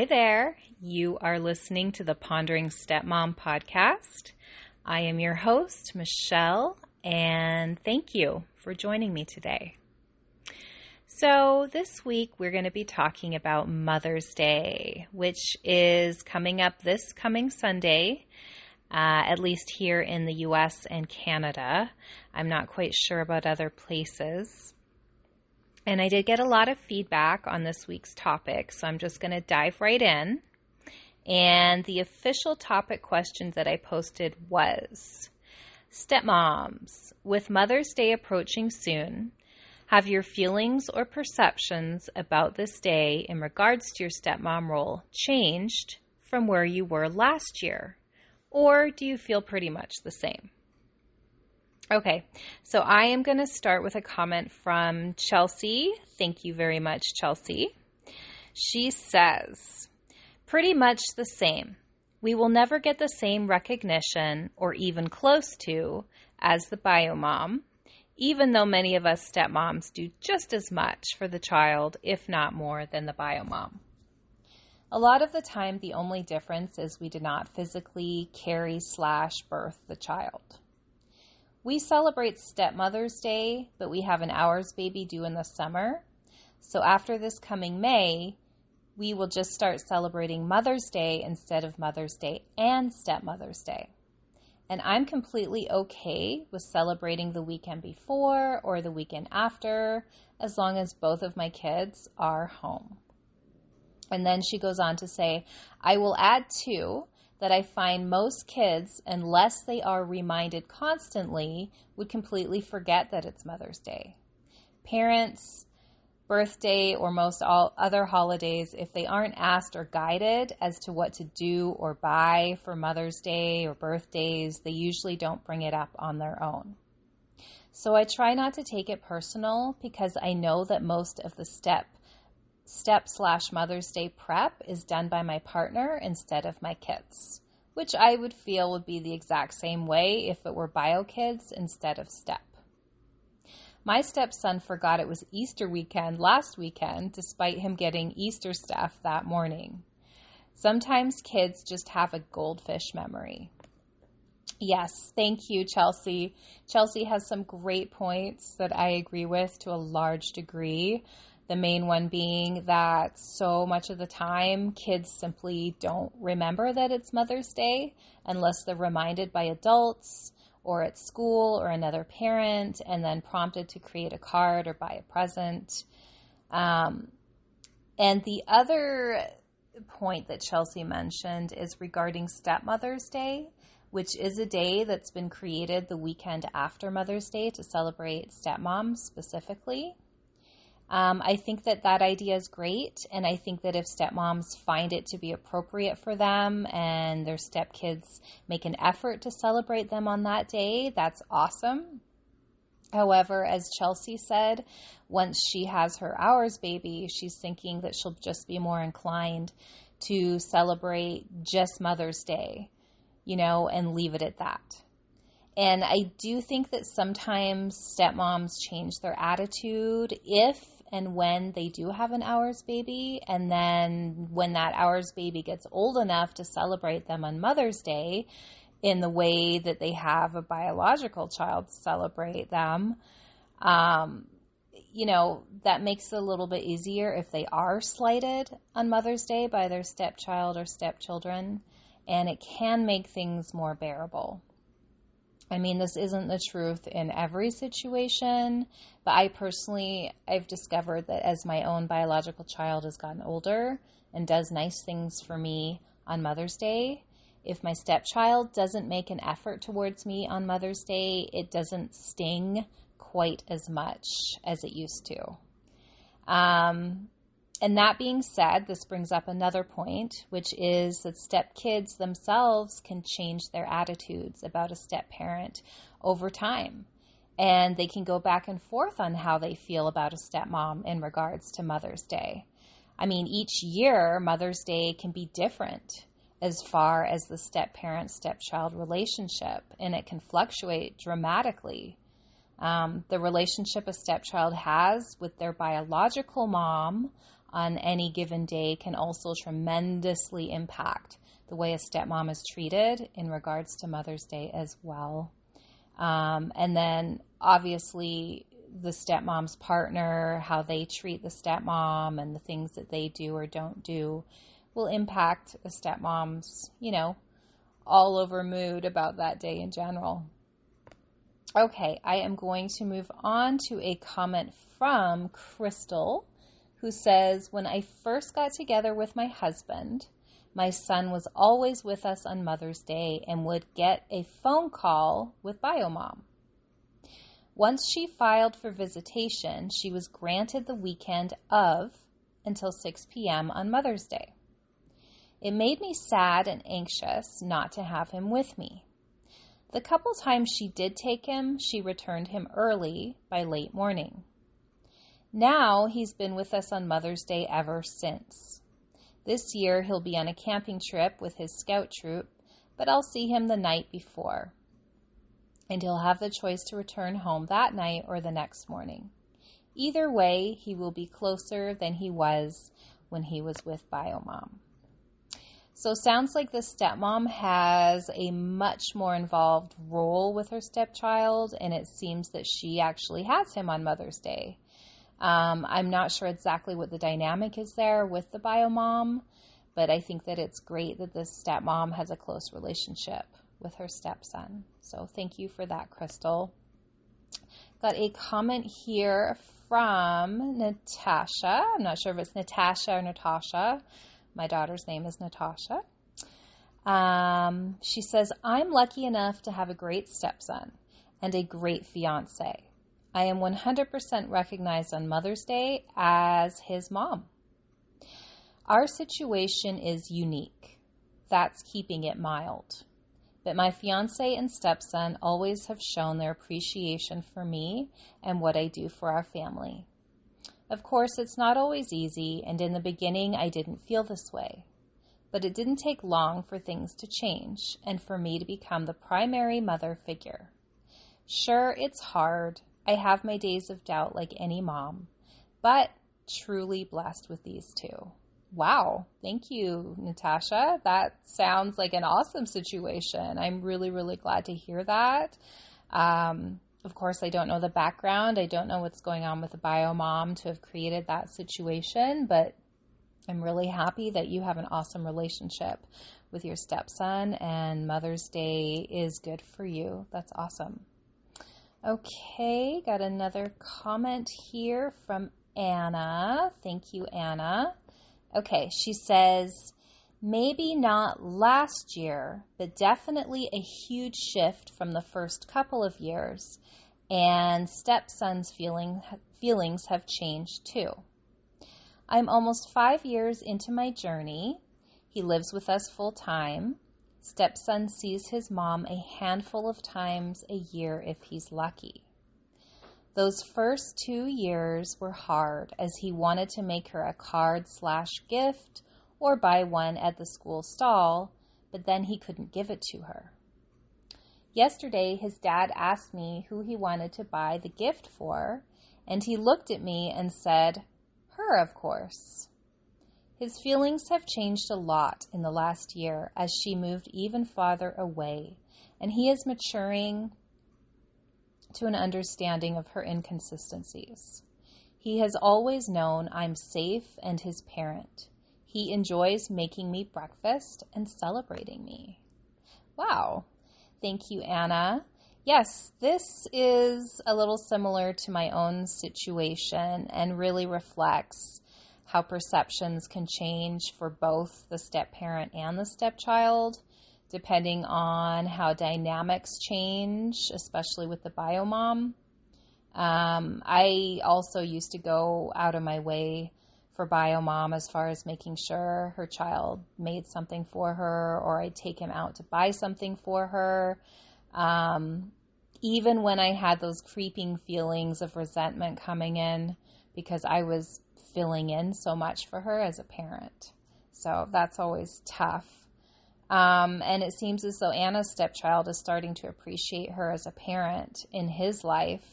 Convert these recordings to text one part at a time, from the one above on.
Hi there. You are listening to the Pondering Stepmom podcast. I am your host, Michelle, and thank you for joining me today. So, this week we're going to be talking about Mother's Day, which is coming up this coming Sunday, uh, at least here in the US and Canada. I'm not quite sure about other places. And I did get a lot of feedback on this week's topic, so I'm just going to dive right in. And the official topic question that I posted was Stepmoms, with Mother's Day approaching soon, have your feelings or perceptions about this day in regards to your stepmom role changed from where you were last year? Or do you feel pretty much the same? Okay, so I am going to start with a comment from Chelsea. Thank you very much, Chelsea. She says, pretty much the same. We will never get the same recognition or even close to as the biomom, even though many of us stepmoms do just as much for the child, if not more, than the biomom. A lot of the time, the only difference is we did not physically carry slash birth the child. We celebrate Stepmother's Day, but we have an ours baby due in the summer. So after this coming May, we will just start celebrating Mother's Day instead of Mother's Day and Stepmother's Day. And I'm completely okay with celebrating the weekend before or the weekend after, as long as both of my kids are home. And then she goes on to say, I will add too that I find most kids, unless they are reminded constantly, would completely forget that it's Mother's Day. Parents, birthday, or most all other holidays, if they aren't asked or guided as to what to do or buy for Mother's Day or birthdays, they usually don't bring it up on their own. So I try not to take it personal because I know that most of the step step slash Mother's Day prep is done by my partner instead of my kids, which I would feel would be the exact same way if it were bio kids instead of step. My stepson forgot it was Easter weekend last weekend, despite him getting Easter stuff that morning. Sometimes kids just have a goldfish memory. Yes, thank you, Chelsea. Chelsea has some great points that I agree with to a large degree. The main one being that so much of the time kids simply don't remember that it's Mother's Day unless they're reminded by adults or at school or another parent and then prompted to create a card or buy a present. Um, and the other point that Chelsea mentioned is regarding Stepmother's Day, which is a day that's been created the weekend after Mother's Day to celebrate stepmoms specifically. Um, I think that that idea is great, and I think that if stepmoms find it to be appropriate for them and their stepkids make an effort to celebrate them on that day, that's awesome. However, as Chelsea said, once she has her ours baby, she's thinking that she'll just be more inclined to celebrate just Mother's Day, you know, and leave it at that. And I do think that sometimes stepmoms change their attitude if and when they do have an ours baby. And then when that ours baby gets old enough to celebrate them on Mother's Day in the way that they have a biological child celebrate them, um, you know, that makes it a little bit easier if they are slighted on Mother's Day by their stepchild or stepchildren. And it can make things more bearable. I mean, this isn't the truth in every situation, but I personally, I've discovered that as my own biological child has gotten older and does nice things for me on Mother's Day, if my stepchild doesn't make an effort towards me on Mother's Day, it doesn't sting quite as much as it used to. Um, and that being said, this brings up another point, which is that step kids themselves can change their attitudes about a step parent over time. And they can go back and forth on how they feel about a stepmom in regards to Mother's Day. I mean, each year, Mother's Day can be different as far as the step parent stepchild relationship, and it can fluctuate dramatically. Um, the relationship a stepchild has with their biological mom on any given day can also tremendously impact the way a stepmom is treated in regards to Mother's Day as well. Um, and then obviously the stepmom's partner, how they treat the stepmom, and the things that they do or don't do will impact a stepmom's, you know, all over mood about that day in general. Okay, I am going to move on to a comment from Crystal, who says When I first got together with my husband, my son was always with us on Mother's Day and would get a phone call with Biomom. Once she filed for visitation, she was granted the weekend of until 6 p.m. on Mother's Day. It made me sad and anxious not to have him with me. The couple times she did take him, she returned him early by late morning. Now he's been with us on Mother's Day ever since. This year he'll be on a camping trip with his scout troop, but I'll see him the night before. And he'll have the choice to return home that night or the next morning. Either way, he will be closer than he was when he was with Biomom. So sounds like the stepmom has a much more involved role with her stepchild, and it seems that she actually has him on Mother's Day. Um, I'm not sure exactly what the dynamic is there with the bio mom, but I think that it's great that the stepmom has a close relationship with her stepson. So thank you for that, Crystal. Got a comment here from Natasha. I'm not sure if it's Natasha or Natasha. My daughter's name is Natasha. Um, she says, I'm lucky enough to have a great stepson and a great fiance. I am 100% recognized on Mother's Day as his mom. Our situation is unique. That's keeping it mild. But my fiance and stepson always have shown their appreciation for me and what I do for our family. Of course, it's not always easy, and in the beginning, I didn't feel this way. But it didn't take long for things to change and for me to become the primary mother figure. Sure, it's hard. I have my days of doubt like any mom, but truly blessed with these two. Wow. Thank you, Natasha. That sounds like an awesome situation. I'm really, really glad to hear that. Um, of course, I don't know the background. I don't know what's going on with the bio mom to have created that situation, but I'm really happy that you have an awesome relationship with your stepson and Mother's Day is good for you. That's awesome. Okay, got another comment here from Anna. Thank you, Anna. Okay, she says, maybe not last year, but definitely a huge shift from the first couple of years and stepson's feeling, feelings have changed too. I'm almost five years into my journey. He lives with us full time. Stepson sees his mom a handful of times a year if he's lucky. Those first two years were hard as he wanted to make her a card slash gift or buy one at the school stall, but then he couldn't give it to her. Yesterday, his dad asked me who he wanted to buy the gift for, and he looked at me and said, Her, of course. His feelings have changed a lot in the last year as she moved even farther away, and he is maturing to an understanding of her inconsistencies. He has always known I'm safe and his parent. He enjoys making me breakfast and celebrating me. Wow, Thank you, Anna. Yes, this is a little similar to my own situation and really reflects how perceptions can change for both the step parent and the stepchild, depending on how dynamics change, especially with the biomom. Um, I also used to go out of my way for biomom as far as making sure her child made something for her or I'd take him out to buy something for her. Um, even when I had those creeping feelings of resentment coming in because I was filling in so much for her as a parent. So that's always tough. Um, and it seems as though Anna's stepchild is starting to appreciate her as a parent in his life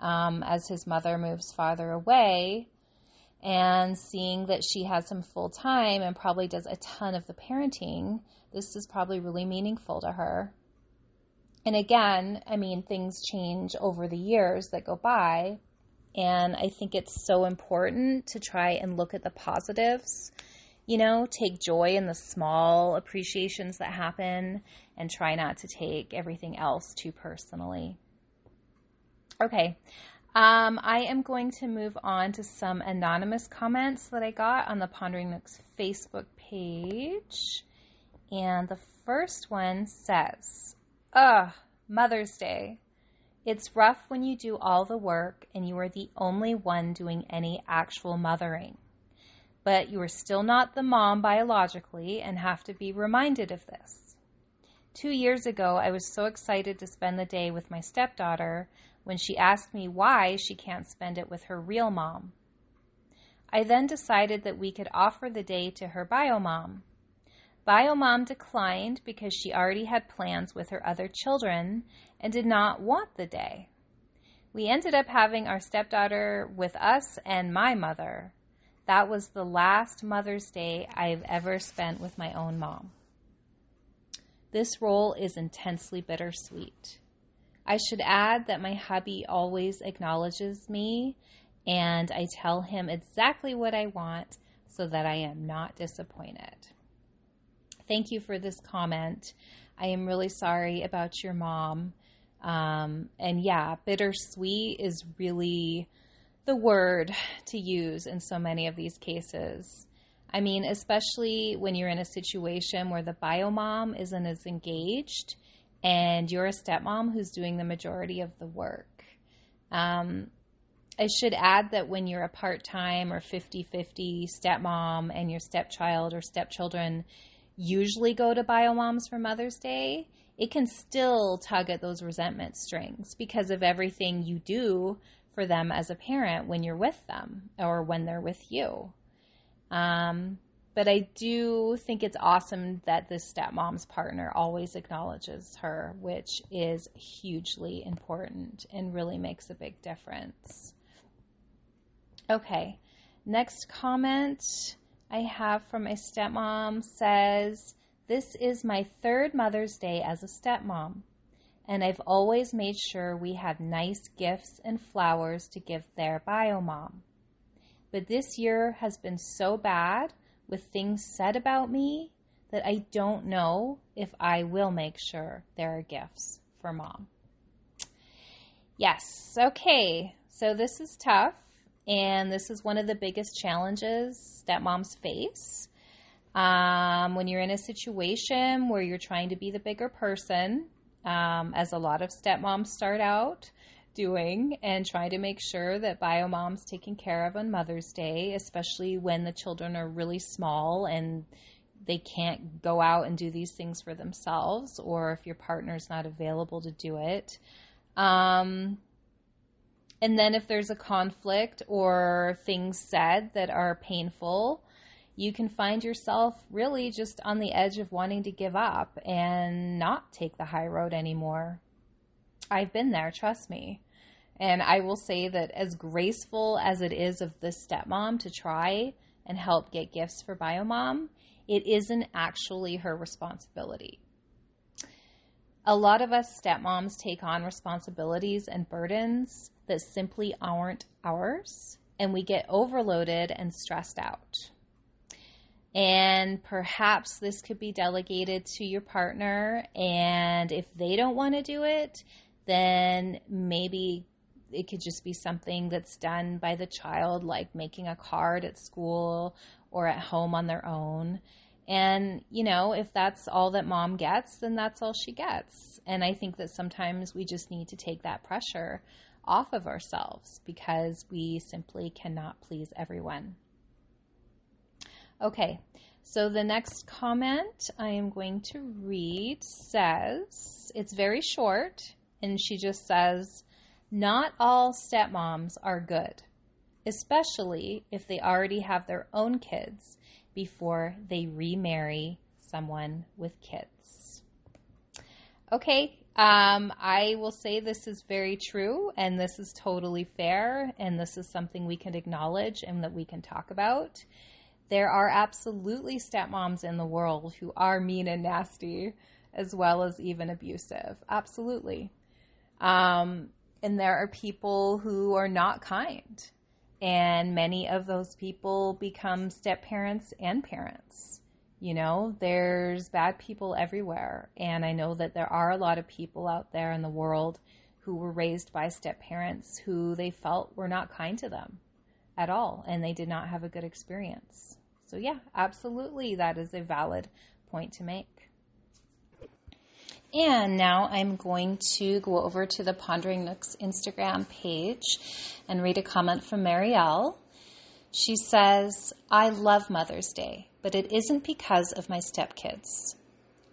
um, as his mother moves farther away and seeing that she has some full time and probably does a ton of the parenting, this is probably really meaningful to her. And again, I mean, things change over the years that go by. And I think it's so important to try and look at the positives. You know, take joy in the small appreciations that happen and try not to take everything else too personally. Okay, um, I am going to move on to some anonymous comments that I got on the Pondering Nook's Facebook page. And the first one says, Ugh, Mother's Day. It's rough when you do all the work and you are the only one doing any actual mothering. But you are still not the mom biologically and have to be reminded of this. Two years ago, I was so excited to spend the day with my stepdaughter when she asked me why she can't spend it with her real mom. I then decided that we could offer the day to her bio mom. Bio mom declined because she already had plans with her other children and did not want the day. We ended up having our stepdaughter with us and my mother. That was the last Mother's Day I've ever spent with my own mom. This role is intensely bittersweet. I should add that my hubby always acknowledges me and I tell him exactly what I want so that I am not disappointed. Thank you for this comment. I am really sorry about your mom. Um, and yeah, bittersweet is really the word to use in so many of these cases. I mean, especially when you're in a situation where the bio mom isn't as engaged and you're a stepmom who's doing the majority of the work. Um, I should add that when you're a part time or 50 50 stepmom and your stepchild or stepchildren usually go to bio moms for Mother's Day, it can still tug at those resentment strings because of everything you do for them as a parent when you're with them or when they're with you. Um, but I do think it's awesome that this stepmom's partner always acknowledges her, which is hugely important and really makes a big difference. Okay, next comment I have from a stepmom says, This is my third Mother's Day as a stepmom, and I've always made sure we have nice gifts and flowers to give their bio mom. But this year has been so bad with things said about me that I don't know if I will make sure there are gifts for mom. Yes, okay, so this is tough, and this is one of the biggest challenges that moms face. Um, when you're in a situation where you're trying to be the bigger person, um, as a lot of stepmoms start out, doing and trying to make sure that bio mom's taken care of on Mother's Day, especially when the children are really small and they can't go out and do these things for themselves, or if your partner's not available to do it. Um, and then if there's a conflict or things said that are painful, you can find yourself really just on the edge of wanting to give up and not take the high road anymore. I've been there, trust me. And I will say that as graceful as it is of the stepmom to try and help get gifts for biomom, it isn't actually her responsibility. A lot of us stepmoms take on responsibilities and burdens that simply aren't ours, and we get overloaded and stressed out. And perhaps this could be delegated to your partner, and if they don't want to do it, then maybe it could just be something that's done by the child, like making a card at school or at home on their own. And, you know, if that's all that mom gets, then that's all she gets. And I think that sometimes we just need to take that pressure off of ourselves because we simply cannot please everyone. Okay, so the next comment I am going to read says, it's very short, and she just says, Not all stepmoms are good, especially if they already have their own kids before they remarry someone with kids. okay, um, I will say this is very true and this is totally fair and this is something we can acknowledge and that we can talk about. There are absolutely stepmoms in the world who are mean and nasty as well as even abusive. Absolutely. Um, and there are people who are not kind. And many of those people become step parents and parents. You know, there's bad people everywhere. And I know that there are a lot of people out there in the world who were raised by step parents who they felt were not kind to them at all and they did not have a good experience. So, yeah, absolutely, that is a valid point to make. And now I'm going to go over to the Pondering Nook's Instagram page and read a comment from Marielle. She says, I love Mother's Day but it isn't because of my stepkids.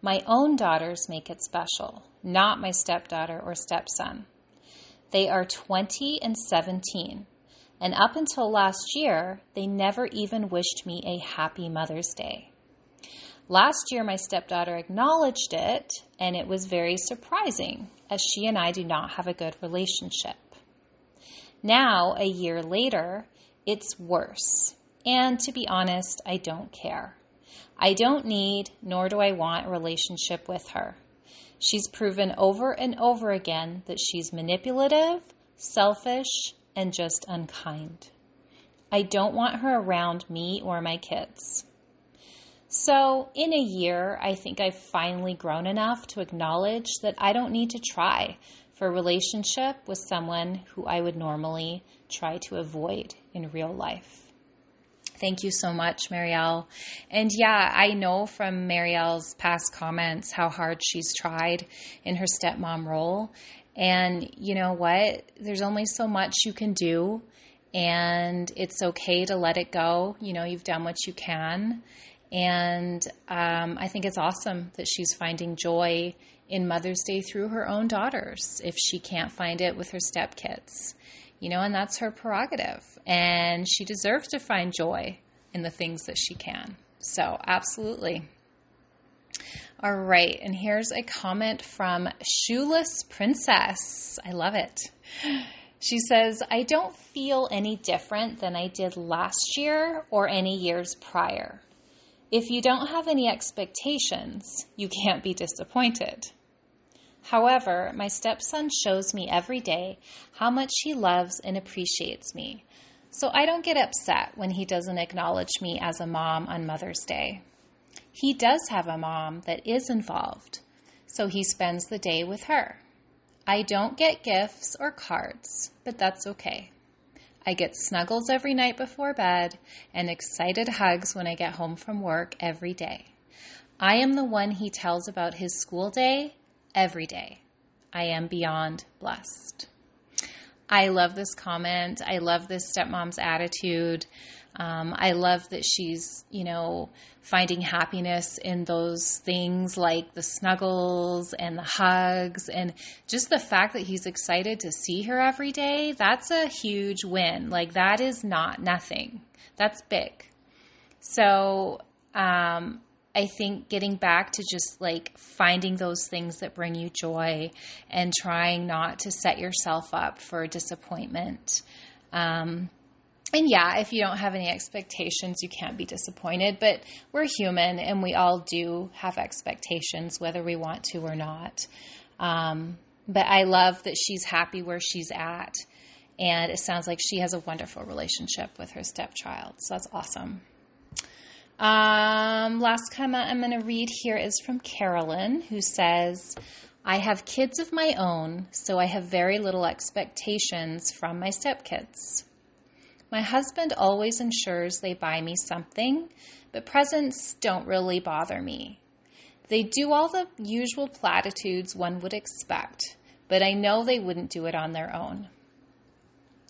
My own daughters make it special, not my stepdaughter or stepson. They are 20 and 17, and up until last year, they never even wished me a happy Mother's Day. Last year, my stepdaughter acknowledged it, and it was very surprising, as she and I do not have a good relationship. Now, a year later, it's worse and to be honest, I don't care. I don't need, nor do I want, a relationship with her. She's proven over and over again that she's manipulative, selfish, and just unkind. I don't want her around me or my kids. So, in a year, I think I've finally grown enough to acknowledge that I don't need to try for a relationship with someone who I would normally try to avoid in real life. Thank you so much, Marielle. And yeah, I know from Marielle's past comments how hard she's tried in her stepmom role. And you know what? There's only so much you can do, and it's okay to let it go. You know, you've done what you can. And um, I think it's awesome that she's finding joy in Mother's Day through her own daughters if she can't find it with her stepkids you know, and that's her prerogative. And she deserves to find joy in the things that she can. So, absolutely. All right, and here's a comment from Shoeless Princess. I love it. She says, I don't feel any different than I did last year or any years prior. If you don't have any expectations, you can't be disappointed. However, my stepson shows me every day how much he loves and appreciates me, so I don't get upset when he doesn't acknowledge me as a mom on Mother's Day. He does have a mom that is involved, so he spends the day with her. I don't get gifts or cards, but that's okay. I get snuggles every night before bed and excited hugs when I get home from work every day. I am the one he tells about his school day every day. I am beyond blessed. I love this comment. I love this stepmom's attitude. Um, I love that she's, you know, finding happiness in those things like the snuggles and the hugs and just the fact that he's excited to see her every day. That's a huge win. Like, that is not nothing. That's big. So, um, I think getting back to just like finding those things that bring you joy and trying not to set yourself up for disappointment. Um, and yeah, if you don't have any expectations, you can't be disappointed. But we're human and we all do have expectations, whether we want to or not. Um, but I love that she's happy where she's at. And it sounds like she has a wonderful relationship with her stepchild. So that's awesome. Um, last comment I'm going to read here is from Carolyn, who says, I have kids of my own, so I have very little expectations from my stepkids. My husband always ensures they buy me something, but presents don't really bother me. They do all the usual platitudes one would expect, but I know they wouldn't do it on their own.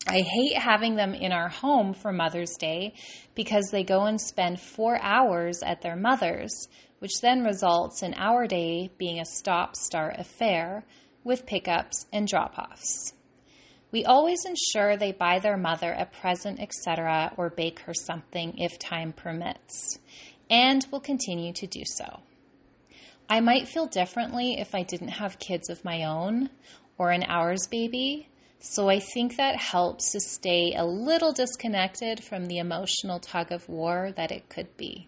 I hate having them in our home for Mother's Day because they go and spend four hours at their mother's, which then results in our day being a stop start affair with pickups and drop offs. We always ensure they buy their mother a present, etc., or bake her something if time permits, and will continue to do so. I might feel differently if I didn't have kids of my own or an ours baby. So I think that helps to stay a little disconnected from the emotional tug of war that it could be.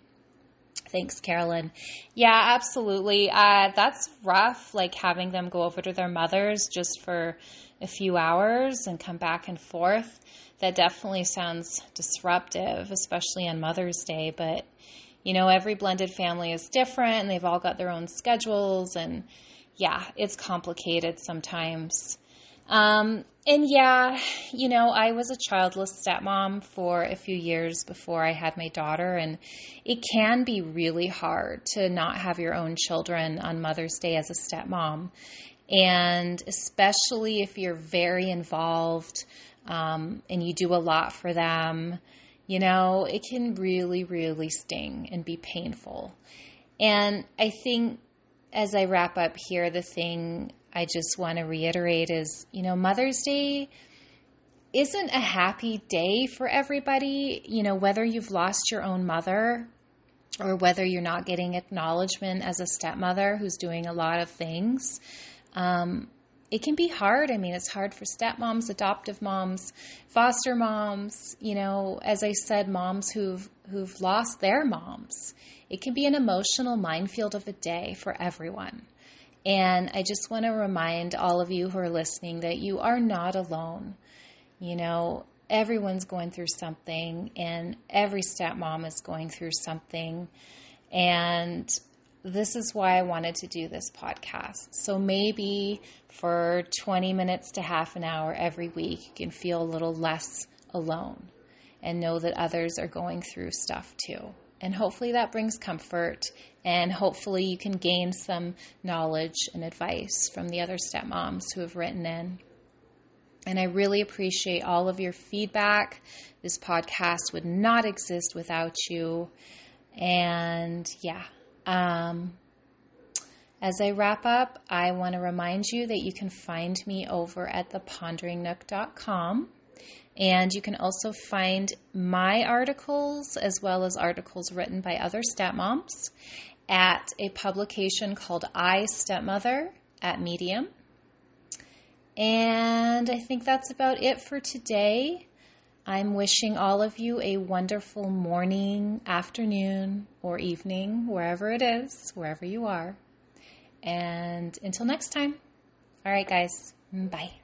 Thanks, Carolyn. Yeah, absolutely. Uh, that's rough, like having them go over to their mothers just for a few hours and come back and forth. That definitely sounds disruptive, especially on Mother's Day. But, you know, every blended family is different and they've all got their own schedules. And yeah, it's complicated sometimes. Um, and yeah, you know, I was a childless stepmom for a few years before I had my daughter, and it can be really hard to not have your own children on Mother's Day as a stepmom. And especially if you're very involved um, and you do a lot for them, you know, it can really, really sting and be painful. And I think as I wrap up here, the thing I just want to reiterate is, you know, Mother's Day isn't a happy day for everybody. You know, whether you've lost your own mother or whether you're not getting acknowledgement as a stepmother who's doing a lot of things, um, it can be hard. I mean, it's hard for stepmoms, adoptive moms, foster moms. You know, as I said, moms who've who've lost their moms. It can be an emotional minefield of a day for everyone. And I just want to remind all of you who are listening that you are not alone. You know, everyone's going through something, and every stepmom is going through something. And this is why I wanted to do this podcast. So maybe for 20 minutes to half an hour every week, you can feel a little less alone and know that others are going through stuff too. And hopefully that brings comfort, and hopefully you can gain some knowledge and advice from the other stepmoms who have written in. And I really appreciate all of your feedback. This podcast would not exist without you. And yeah, um, as I wrap up, I want to remind you that you can find me over at theponderingnook.com. And you can also find my articles as well as articles written by other stepmoms at a publication called I Stepmother at Medium. And I think that's about it for today. I'm wishing all of you a wonderful morning, afternoon, or evening, wherever it is, wherever you are. And until next time. All right, guys. Bye.